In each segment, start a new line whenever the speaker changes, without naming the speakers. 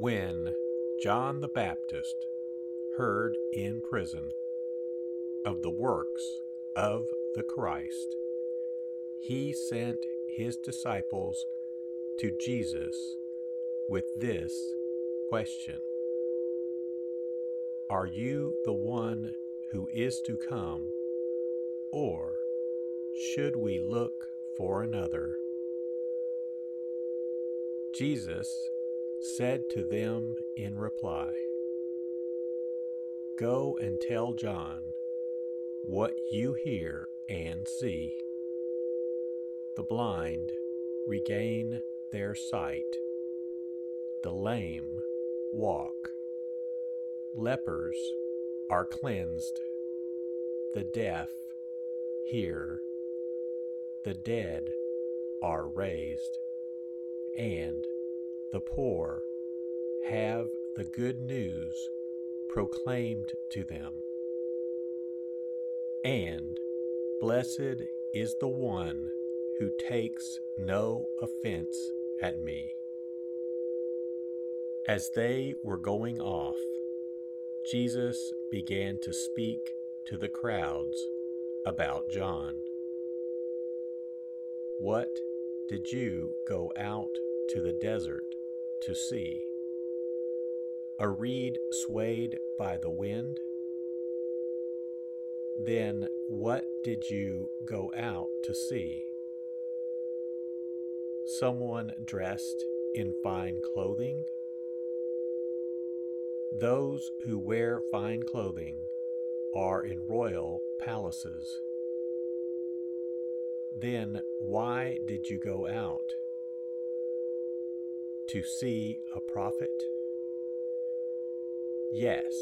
When John the Baptist heard in prison of the works of the Christ, he sent his disciples to Jesus with this question Are you the one who is to come, or should we look for another? Jesus said to them in reply, Go and tell John what you hear and see. The blind regain their sight, the lame walk, lepers are cleansed, the deaf hear, the dead are raised, and the poor have the good news proclaimed to them. And blessed is the one who takes no offense at me. As they were going off, Jesus began to speak to the crowds about John. What did you go out to the desert to see. A reed swayed by the wind? Then what did you go out to see? Someone dressed in fine clothing? Those who wear fine clothing are in royal palaces. Then why did you go out? To see a prophet? Yes,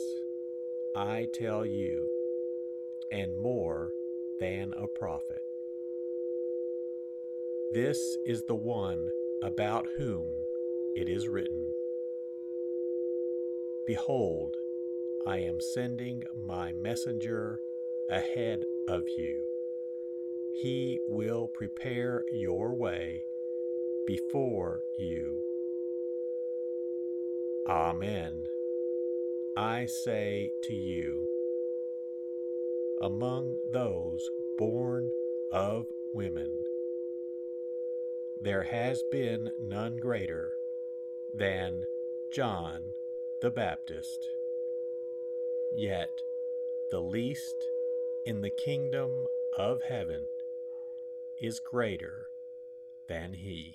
I tell you, and more than a prophet. This is the one about whom it is written Behold, I am sending my messenger ahead of you. He will prepare your way before you. Amen. I say to you, among those born of women, there has been none greater than John the Baptist. Yet the least in the kingdom of heaven is greater than he.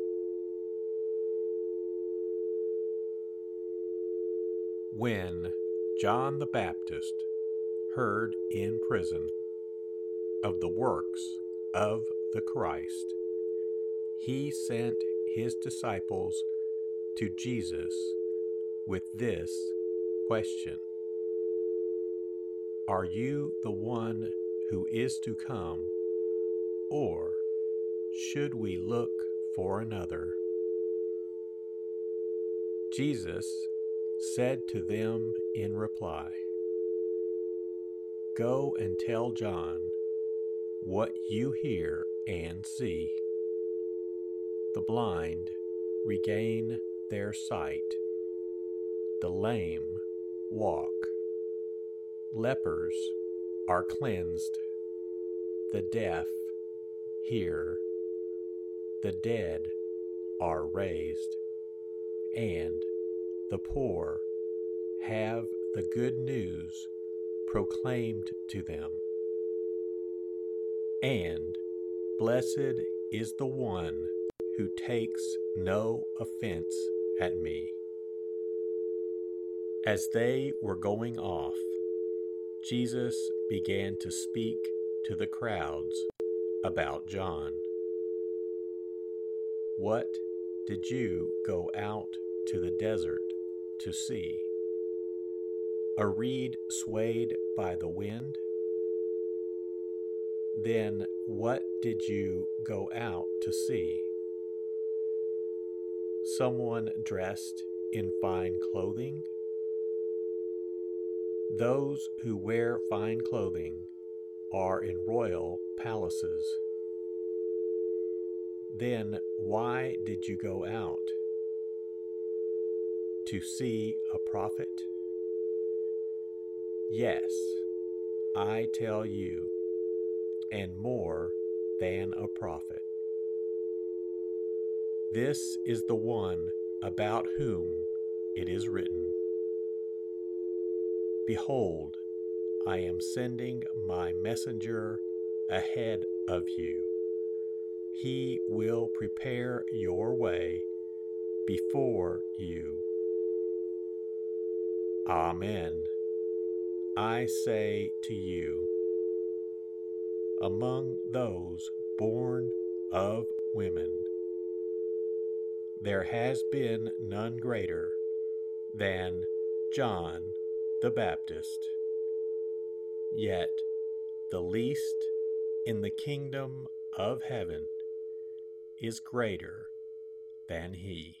When John the Baptist heard in prison of the works of the Christ, he sent his disciples to Jesus with this question Are you the one who is to come, or should we look for another? Jesus said to them in reply, Go and tell John what you hear and see. The blind regain their sight, the lame walk, lepers are cleansed, the deaf hear, the dead are raised, and the poor have the good news proclaimed to them. And blessed is the one who takes no offense at me. As they were going off, Jesus began to speak to the crowds about John. What did you go out to the desert to see. A reed swayed by the wind? Then what did you go out to see? Someone dressed in fine clothing? Those who wear fine clothing are in royal palaces. Then why did you go out? To see a prophet? Yes, I tell you, and more than a prophet. This is the one about whom it is written Behold, I am sending my messenger ahead of you. He will prepare your way before you. Amen. I say to you, among those born of women, there has been none greater than John the Baptist. Yet the least in the kingdom of heaven is greater than he.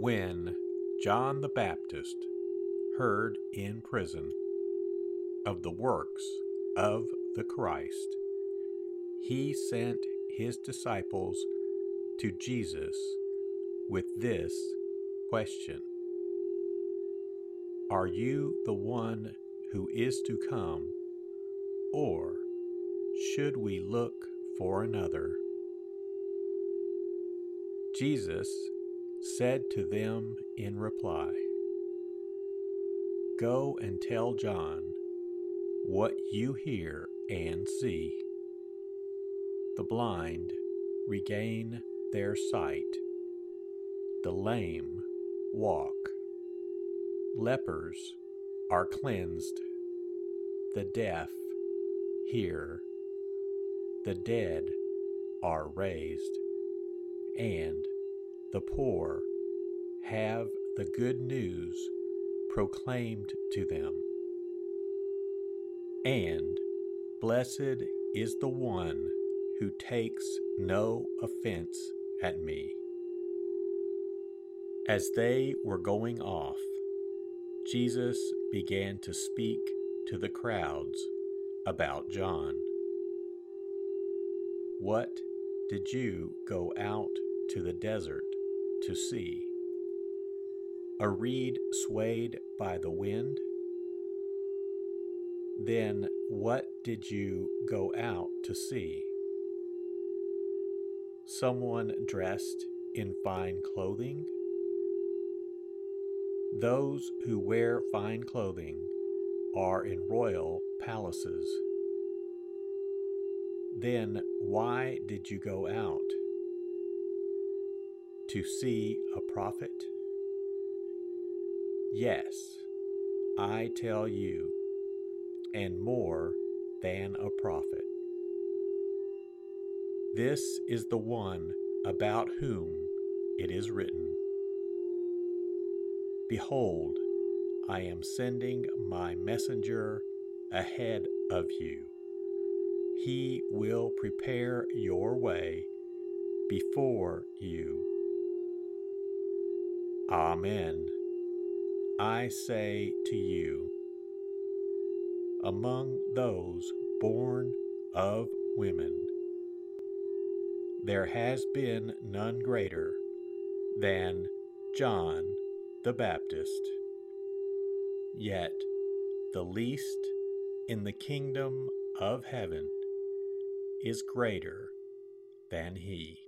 When John the Baptist heard in prison of the works of the Christ, he sent his disciples to Jesus with this question Are you the one who is to come, or should we look for another? Jesus said to them in reply, Go and tell John what you hear and see. The blind regain their sight, the lame walk, lepers are cleansed, the deaf hear, the dead are raised, and the poor have the good news proclaimed to them. And blessed is the one who takes no offense at me. As they were going off, Jesus began to speak to the crowds about John. What did you go out to the desert to see. A reed swayed by the wind? Then what did you go out to see? Someone dressed in fine clothing? Those who wear fine clothing are in royal palaces. Then why did you go out? To see a prophet? Yes, I tell you, and more than a prophet. This is the one about whom it is written Behold, I am sending my messenger ahead of you. He will prepare your way before you. Amen. I say to you, among those born of women, there has been none greater than John the Baptist. Yet the least in the kingdom of heaven is greater than he.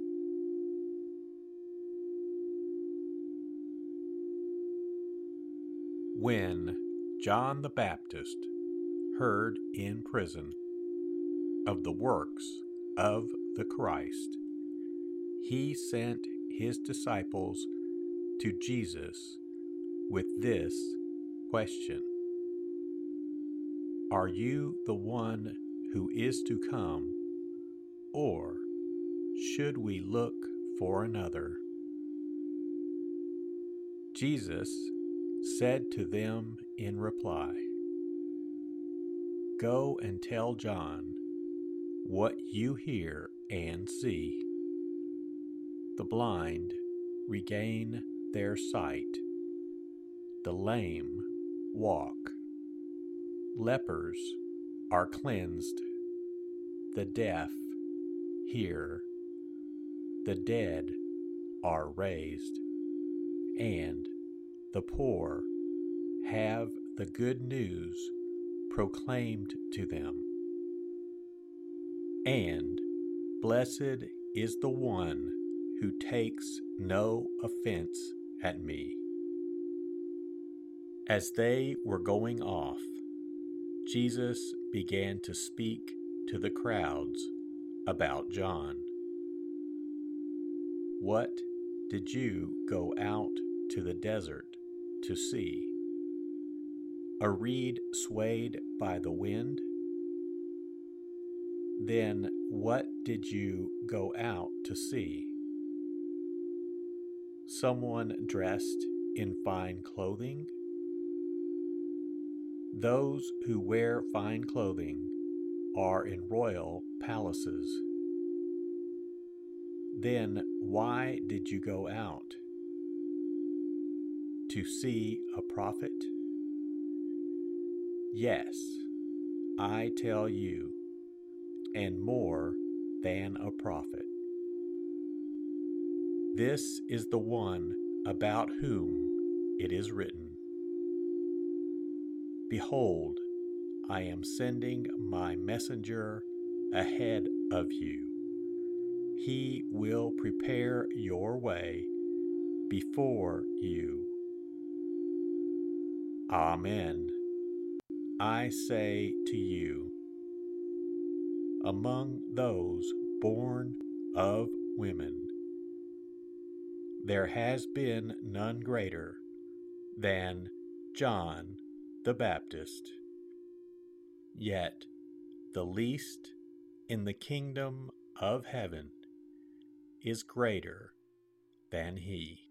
When John the Baptist heard in prison of the works of the Christ, he sent his disciples to Jesus with this question Are you the one who is to come, or should we look for another? Jesus said to them in reply, Go and tell John what you hear and see. The blind regain their sight, the lame walk, lepers are cleansed, the deaf hear, the dead are raised, and the poor have the good news proclaimed to them. And blessed is the one who takes no offense at me. As they were going off, Jesus began to speak to the crowds about John. What did you go out to the desert to see. A reed swayed by the wind? Then what did you go out to see? Someone dressed in fine clothing? Those who wear fine clothing are in royal palaces. Then why did you go out? To see a prophet? Yes, I tell you, and more than a prophet. This is the one about whom it is written Behold, I am sending my messenger ahead of you. He will prepare your way before you. Amen. I say to you, among those born of women, there has been none greater than John the Baptist. Yet the least in the kingdom of heaven is greater than he.